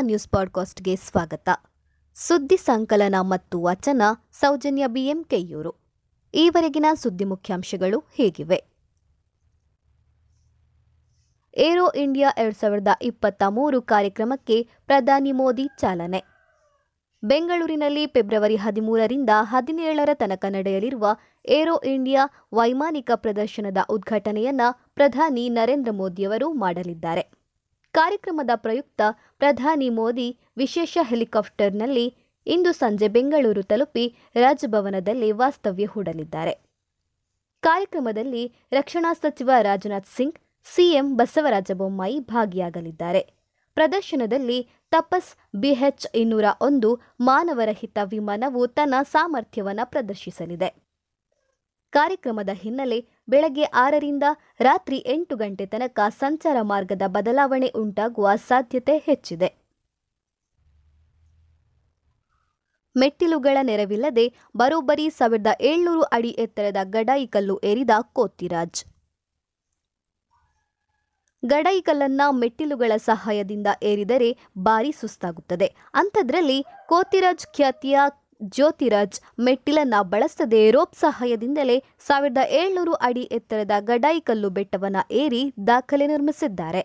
News ಪಾಡ್ಕಾಸ್ಟ್ಗೆ ಸ್ವಾಗತ. ಸುದ್ದಿ ಸಂಕಲನ ಮತ್ತು ವಚನ, ಸೌಜನ್ಯ ಬಿಎಂಕೆಯೂರು ಈವರೆಗಿನ ಸುದ್ದಿ ಮುಖ್ಯಾಂಶಗಳು ಹೇಗಿವೆ? ಏರೋ ಇಂಡಿಯಾ ಎರಡ್ ಸಾವಿರದ ಇಪ್ಪತ್ತ ಮೂರು ಕಾರ್ಯಕ್ರಮಕ್ಕೆ ಪ್ರಧಾನಿ ಮೋದಿ ಚಾಲನೆ. ಬೆಂಗಳೂರಿನಲ್ಲಿ ಫೆಬ್ರವರಿ ಹದಿಮೂರರಿಂದ ಹದಿನೇಳರ ತನಕ ನಡೆಯಲಿರುವ ಏರೋ ಇಂಡಿಯಾ ವೈಮಾನಿಕ ಪ್ರದರ್ಶನದ ಉದ್ಘಾಟನೆಯನ್ನ ಪ್ರಧಾನಿ ನರೇಂದ್ರ ಮೋದಿಯವರು ಮಾಡಲಿದ್ದಾರೆ. ಕಾರ್ಯಕ್ರಮದ ಪ್ರಯುಕ್ತ ಪ್ರಧಾನಿ ಮೋದಿ ವಿಶೇಷ ಹೆಲಿಕಾಪ್ಟರ್ನಲ್ಲಿ ಇಂದು ಸಂಜೆ ಬೆಂಗಳೂರು ತಲುಪಿ ರಾಜಭವನದಲ್ಲಿ ವಾಸ್ತವ್ಯ ಹೂಡಲಿದ್ದಾರೆ. ಕಾರ್ಯಕ್ರಮದಲ್ಲಿ ರಕ್ಷಣಾ ಸಚಿವ ರಾಜನಾಥ್ ಸಿಂಗ್, ಸಿಎಂ ಬಸವರಾಜ ಬೊಮ್ಮಾಯಿ ಭಾಗಿಯಾಗಲಿದ್ದಾರೆ. ಪ್ರದರ್ಶನದಲ್ಲಿ ತಪಸ್ ಬಿಎಚ್ ಇನ್ನೂರ ಒಂದು ಮಾನವರಹಿತ ವಿಮಾನವು ತನ್ನ ಸಾಮರ್ಥ್ಯವನ್ನು ಪ್ರದರ್ಶಿಸಲಿದೆ. ಕಾರ್ಯಕ್ರಮದ ಹಿನ್ನೆಲೆ ಬೆಳಗ್ಗೆ ಆರರಿಂದ ರಾತ್ರಿ ಎಂಟು ಗಂಟೆ ತನಕ ಸಂಚಾರ ಮಾರ್ಗದ ಬದಲಾವಣೆ ಉಂಟಾಗುವ ಸಾಧ್ಯತೆ ಹೆಚ್ಚಿದೆ. ಮೆಟ್ಟಿಲುಗಳ ನೆರವಿಲ್ಲದೆ ಬರೋಬ್ಬರಿ ಸಾವಿರದ ಏಳ್ನೂರು ಅಡಿ ಎತ್ತರದ ಗಡಾಯಿಕಲ್ಲು ಏರಿದ ಕೋತಿರಾಜ್. ಗಡಾಯಿಕಲ್ಲನ್ನ ಮೆಟ್ಟಿಲುಗಳ ಸಹಾಯದಿಂದ ಏರಿದರೆ ಭಾರಿ ಸುಸ್ತಾಗುತ್ತದೆ. ಅಂಥದ್ರಲ್ಲಿ ಕೋತಿರಾಜ್ ಖ್ಯಾತಿಯ ಜ್ಯೋತಿರಾಜ್ ಮೆಟ್ಟಿಲನ್ನ ಬಳಸದೆ ರೋಪ್ ಸಹಾಯದಿಂದಲೇ ಸಾವಿರದ ಏಳ್ನೂರು ಅಡಿ ಎತ್ತರದ ಗಡಾಯಿಕಲ್ಲು ಬೆಟ್ಟವನ್ನು ಏರಿ ದಾಖಲೆ ನಿರ್ಮಿಸಿದ್ದಾರೆ.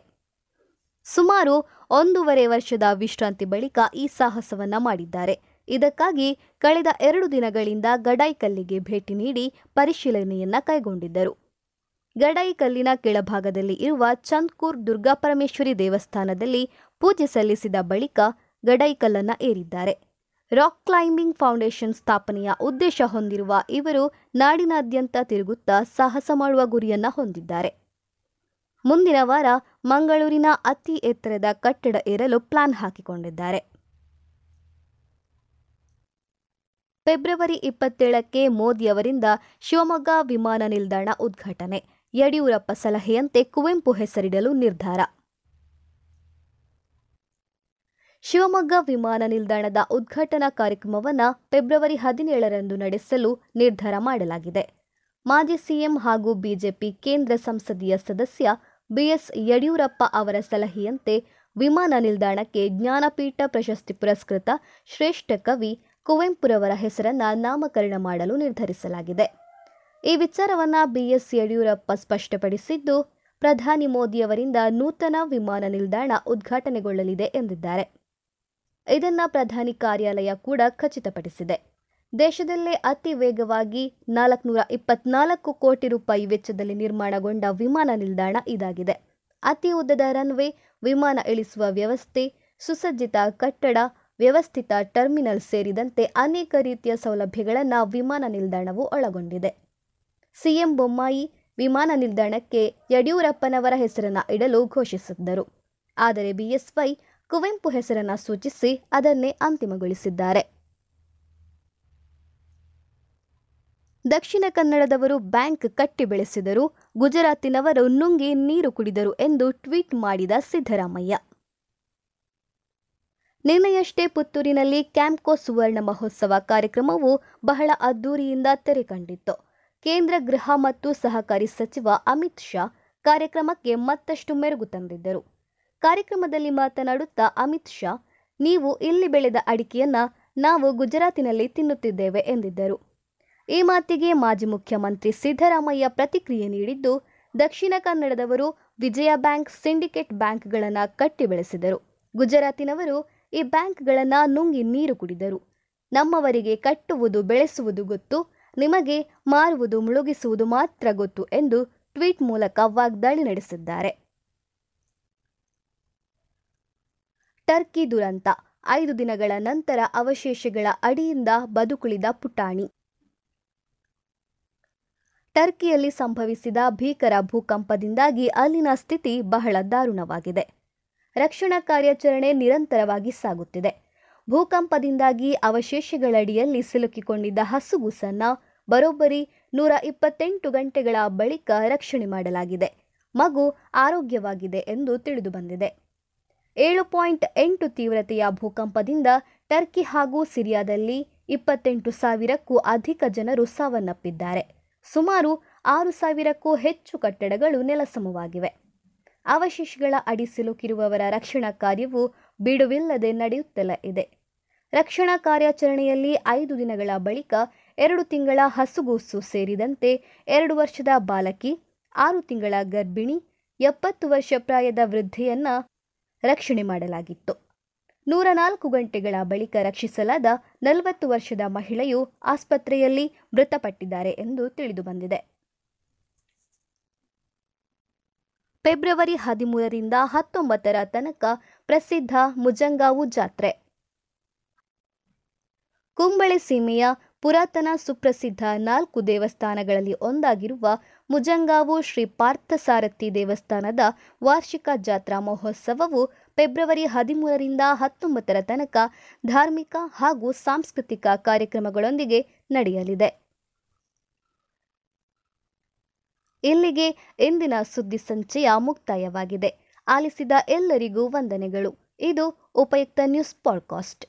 ಸುಮಾರು ಒಂದೂವರೆ ವರ್ಷದ ವಿಶ್ರಾಂತಿ ಬಳಿಕ ಈ ಸಾಹಸವನ್ನ ಮಾಡಿದ್ದಾರೆ. ಇದಕ್ಕಾಗಿ ಕಳೆದ ಎರಡು ದಿನಗಳಿಂದ ಗಡಾಯಿಕಲ್ಲಿಗೆ ಭೇಟಿ ನೀಡಿ ಪರಿಶೀಲನೆಯನ್ನ ಕೈಗೊಂಡಿದ್ದರು. ಗಡಾಯಿಕಲ್ಲಿನ ಕೆಳಭಾಗದಲ್ಲಿ ಇರುವ ಚಂದ್ಕೂರ್ ದುರ್ಗಾಪರಮೇಶ್ವರಿ ದೇವಸ್ಥಾನದಲ್ಲಿ ಪೂಜೆ ಸಲ್ಲಿಸಿದ ಬಳಿಕ ಗಡಾಯಿಕಲ್ಲನ್ನು ಏರಿದ್ದಾರೆ. ರಾಕ್ ಕ್ಲೈಂಬಿಂಗ್ ಫೌಂಡೇಶನ್ ಸ್ಥಾಪನೆಯ ಉದ್ದೇಶ ಹೊಂದಿರುವ ಇವರು ನಾಡಿನಾದ್ಯಂತ ತಿರುಗುತ್ತಾ ಸಾಹಸ ಮಾಡುವ ಗುರಿಯನ್ನ ಹೊಂದಿದ್ದಾರೆ. ಮುಂದಿನ ವಾರ ಮಂಗಳೂರಿನ ಅತಿ ಎತ್ತರದ ಕಟ್ಟಡ ಏರಲು ಪ್ಲಾನ್ ಹಾಕಿಕೊಂಡಿದ್ದಾರೆ. ಫೆಬ್ರವರಿ ಇಪ್ಪತ್ತೇಳಕ್ಕೆ ಮೋದಿ ಅವರಿಂದ ಶಿವಮೊಗ್ಗ ವಿಮಾನ ನಿಲ್ದಾಣ ಉದ್ಘಾಟನೆ. ಯಡಿಯೂರಪ್ಪ ಸಲಹೆಯಂತೆ ಕುವೆಂಪು ಹೆಸರಿಡಲು ನಿರ್ಧಾರ. ಶಿವಮೊಗ್ಗ ವಿಮಾನ ನಿಲ್ದಾಣದ ಉದ್ಘಾಟನಾ ಕಾರ್ಯಕ್ರಮವನ್ನು ಫೆಬ್ರವರಿ ಹದಿನೇಳರಂದು ನಡೆಸಲು ನಿರ್ಧಾರ ಮಾಡಲಾಗಿದೆ. ಮಾಜಿ ಸಿಎಂ ಹಾಗೂ ಬಿಜೆಪಿ ಕೇಂದ್ರ ಸಂಸದೀಯ ಸದಸ್ಯ ಬಿಎಸ್ ಯಡಿಯೂರಪ್ಪ ಅವರ ಸಲಹೆಯಂತೆ ವಿಮಾನ ನಿಲ್ದಾಣಕ್ಕೆ ಜ್ಞಾನಪೀಠ ಪ್ರಶಸ್ತಿ ಪುರಸ್ಕೃತ ಶ್ರೇಷ್ಠ ಕವಿ ಕುವೆಂಪುರವರ ಹೆಸರನ್ನು ನಾಮಕರಣ ಮಾಡಲು ನಿರ್ಧರಿಸಲಾಗಿದೆ. ಈ ವಿಚಾರವನ್ನು ಬಿಎಸ್ ಯಡಿಯೂರಪ್ಪ ಸ್ಪಷ್ಟಪಡಿಸಿದ್ದು, ಪ್ರಧಾನಿ ಮೋದಿಯವರಿಂದ ನೂತನ ವಿಮಾನ ನಿಲ್ದಾಣ ಉದ್ಘಾಟನೆಗೊಳ್ಳಲಿದೆ ಎಂದಿದ್ದಾರೆ. ಇದನ್ನ ಪ್ರಧಾನಿ ಕಾರ್ಯಾಲಯ ಕೂಡ ಖಚಿತಪಡಿಸಿದೆ. ದೇಶದಲ್ಲೇ ಅತಿ ವೇಗವಾಗಿ ನಾಲ್ಕುನೂರ ಇಪ್ಪತ್ನಾಲ್ಕು ಕೋಟಿ ರೂಪಾಯಿ ವೆಚ್ಚದಲ್ಲಿ ನಿರ್ಮಾಣಗೊಂಡ ವಿಮಾನ ನಿಲ್ದಾಣ ಇದಾಗಿದೆ. ಅತಿ ಉದ್ದದ ರನ್ವೇ, ವಿಮಾನ ಇಳಿಸುವ ವ್ಯವಸ್ಥೆ, ಸುಸಜ್ಜಿತ ಕಟ್ಟಡ, ವ್ಯವಸ್ಥಿತ ಟರ್ಮಿನಲ್ ಸೇರಿದಂತೆ ಅನೇಕ ರೀತಿಯ ಸೌಲಭ್ಯಗಳನ್ನು ವಿಮಾನ ನಿಲ್ದಾಣವು ಒಳಗೊಂಡಿದೆ. ಸಿಎಂ ಬೊಮ್ಮಾಯಿ ವಿಮಾನ ನಿಲ್ದಾಣಕ್ಕೆ ಯಡಿಯೂರಪ್ಪನವರ ಹೆಸರನ್ನ ಇಡಲು ಘೋಷಿಸಿದ್ದರು. ಆದರೆ ಬಿಎಸ್ವೈ ಕುವೆಂಪು ಹೆಸರನ್ನ ಸೂಚಿಸಿ ಅದನ್ನೇ ಅಂತಿಮಗೊಳಿಸಿದ್ದಾರೆ. ದಕ್ಷಿಣ ಕನ್ನಡದವರು ಬ್ಯಾಂಕ್ ಕಟ್ಟಿ ಬೆಳೆಸಿದರು ಗುಜರಾತಿನವರು ನುಂಗಿ ನೀರು ಕುಡಿದರು ಎಂದು ಟ್ವೀಟ್ ಮಾಡಿದ ಸಿದ್ದರಾಮಯ್ಯ. ನಿನ್ನೆಯಷ್ಟೇ ಪುತ್ತೂರಿನಲ್ಲಿ ಕ್ಯಾಂಪ್ಕೋ ಸುವರ್ಣ ಮಹೋತ್ಸವ ಕಾರ್ಯಕ್ರಮವು ಬಹಳ ಅದ್ದೂರಿಯಿಂದ ತೆರೆ ಕಂಡಿತ್ತು ಕೇಂದ್ರ ಗೃಹ ಮತ್ತು ಸಹಕಾರಿ ಸಚಿವ ಅಮಿತ್ ಶಾ ಕಾರ್ಯಕ್ರಮಕ್ಕೆ ಮತ್ತಷ್ಟು ಮೆರುಗು ತಂದಿದ್ದರು. ಕಾರ್ಯಕ್ರಮದಲ್ಲಿ ಮಾತನಾಡುತ್ತಾ ಅಮಿತ್ ಶಾ, ನೀವು ಇಲ್ಲಿ ಬೆಳೆದ ಅಡಿಕೆಯನ್ನ ನಾವು ಗುಜರಾತಿನಲ್ಲಿ ತಿನ್ನುತ್ತಿದ್ದೇವೆ ಎಂದಿದ್ದರು. ಈ ಮಾತಿಗೆ ಮಾಜಿ ಮುಖ್ಯಮಂತ್ರಿ ಸಿದ್ದರಾಮಯ್ಯ ಪ್ರತಿಕ್ರಿಯೆ ನೀಡಿದ್ದು, ದಕ್ಷಿಣ ಕನ್ನಡದವರು ವಿಜಯ ಬ್ಯಾಂಕ್ ಸಿಂಡಿಕೇಟ್ ಬ್ಯಾಂಕ್ಗಳನ್ನು ಕಟ್ಟಿ ಬೆಳೆಸಿದರು. ಗುಜರಾತಿನವರು ಈ ಬ್ಯಾಂಕ್ಗಳನ್ನು ನುಂಗಿ ನೀರು ಕುಡಿದರು. ನಮ್ಮವರಿಗೆ ಕಟ್ಟುವುದು, ಬೆಳೆಸುವುದು ಗೊತ್ತು, ನಿಮಗೆ ಮಾರುವುದು, ಮುಳುಗಿಸುವುದು ಮಾತ್ರ ಗೊತ್ತು ಎಂದು ಟ್ವೀಟ್ ಮೂಲಕ ವಾಗ್ದಾಳಿ ನಡೆಸಿದ್ದಾರೆ. ಟರ್ಕಿ ದುರಂತ. ಐದು ದಿನಗಳ ನಂತರ ಅವಶೇಷಗಳ ಅಡಿಯಿಂದ ಬದುಕುಳಿದ ಪುಟಾಣಿ. ಟರ್ಕಿಯಲ್ಲಿ ಸಂಭವಿಸಿದ ಭೀಕರ ಭೂಕಂಪದಿಂದಾಗಿ ಅಲ್ಲಿನ ಸ್ಥಿತಿ ಬಹಳ ದಾರುಣವಾಗಿದೆ. ರಕ್ಷಣಾ ಕಾರ್ಯಾಚರಣೆ ನಿರಂತರವಾಗಿ ಸಾಗುತ್ತಿದೆ. ಭೂಕಂಪದಿಂದಾಗಿ ಅವಶೇಷಗಳಡಿಯಲ್ಲಿ ಸಿಲುಕಿಕೊಂಡಿದ್ದ ಹಸುಗುಸನ್ನ ಬರೋಬ್ಬರಿ ನೂರ ಇಪ್ಪತ್ತೆಂಟು ಗಂಟೆಗಳ ಬಳಿಕ ರಕ್ಷಣೆ ಮಾಡಲಾಗಿದೆ. ಮಗು ಆರೋಗ್ಯವಾಗಿದೆ ಎಂದು ತಿಳಿದುಬಂದಿದೆ ಏಳು ಪಾಯಿಂಟ್ ಎಂಟು ತೀವ್ರತೆಯ ಭೂಕಂಪದಿಂದ ಟರ್ಕಿ ಹಾಗೂ ಸಿರಿಯಾದಲ್ಲಿ ಇಪ್ಪತ್ತೆಂಟು ಸಾವಿರಕ್ಕೂ ಅಧಿಕ ಜನರು ಸಾವನ್ನಪ್ಪಿದ್ದಾರೆ. ಸುಮಾರು ಆರು ಸಾವಿರಕ್ಕೂ ಹೆಚ್ಚು ಕಟ್ಟಡಗಳು ನೆಲಸಮವಾಗಿವೆ. ಅವಶೇಷಗಳ ಅಡಿ ಸಿಲುಕಿರುವವರ ರಕ್ಷಣಾ ಕಾರ್ಯವು ಬಿಡುವಿಲ್ಲದೆ ನಡೆಯುತ್ತಲೇ ಇದೆ. ರಕ್ಷಣಾ ಕಾರ್ಯಾಚರಣೆಯಲ್ಲಿ ಐದು ದಿನಗಳ ಬಳಿಕ ಎರಡು ತಿಂಗಳ ಹಸುಗೂಸು ಸೇರಿದಂತೆ ಎರಡು ವರ್ಷದ ಬಾಲಕಿ, ಆರು ತಿಂಗಳ ಗರ್ಭಿಣಿ, ಎಪ್ಪತ್ತು ವರ್ಷ ಪ್ರಾಯದ ವೃದ್ಧೆಯನ್ನ ರಕ್ಷಣೆ ಮಾಡಲಾಗಿತ್ತು. ನೂರ ನಾಲ್ಕು ಗಂಟೆಗಳ ಬಳಿಕ ರಕ್ಷಿಸಲಾದ ನಲವತ್ತು ವರ್ಷದ ಮಹಿಳೆಯು ಆಸ್ಪತ್ರೆಯಲ್ಲಿ ಮೃತಪಟ್ಟಿದ್ದಾರೆ ಎಂದು ತಿಳಿದುಬಂದಿದೆ ಫೆಬ್ರವರಿ ಹದಿಮೂರರಿಂದ ಹತ್ತೊಂಬತ್ತರ ತನಕ ಪ್ರಸಿದ್ಧ ಮುಜಂಗಾವು ಜಾತ್ರೆ. ಕುಂಬಳೆ ಸೀಮೆಯ ಪುರಾತನ ಸುಪ್ರಸಿದ್ಧ ನಾಲ್ಕು ದೇವಸ್ಥಾನಗಳಲ್ಲಿ ಒಂದಾಗಿರುವ ಮುಜಂಗಾವು ಶ್ರೀ ಪಾರ್ಥಸಾರಥಿ ದೇವಸ್ಥಾನದ ವಾರ್ಷಿಕ ಜಾತ್ರಾ ಮಹೋತ್ಸವವು ಫೆಬ್ರವರಿ ಹದಿಮೂರರಿಂದ ಹತ್ತೊಂಬತ್ತರ ತನಕ ಧಾರ್ಮಿಕ ಹಾಗೂ ಸಾಂಸ್ಕೃತಿಕ ಕಾರ್ಯಕ್ರಮಗಳೊಂದಿಗೆ ನಡೆಯಲಿದೆ. ಇಲ್ಲಿಗೆ ಇಂದಿನ ಸುದ್ದಿ ಸಂಚಯ ಮುಕ್ತಾಯವಾಗಿದೆ. ಆಲಿಸಿದ ಎಲ್ಲರಿಗೂ ವಂದನೆಗಳು. ಇದು ಉಪಯುಕ್ತ ನ್ಯೂಸ್ ಪಾಡ್ಕಾಸ್ಟ್.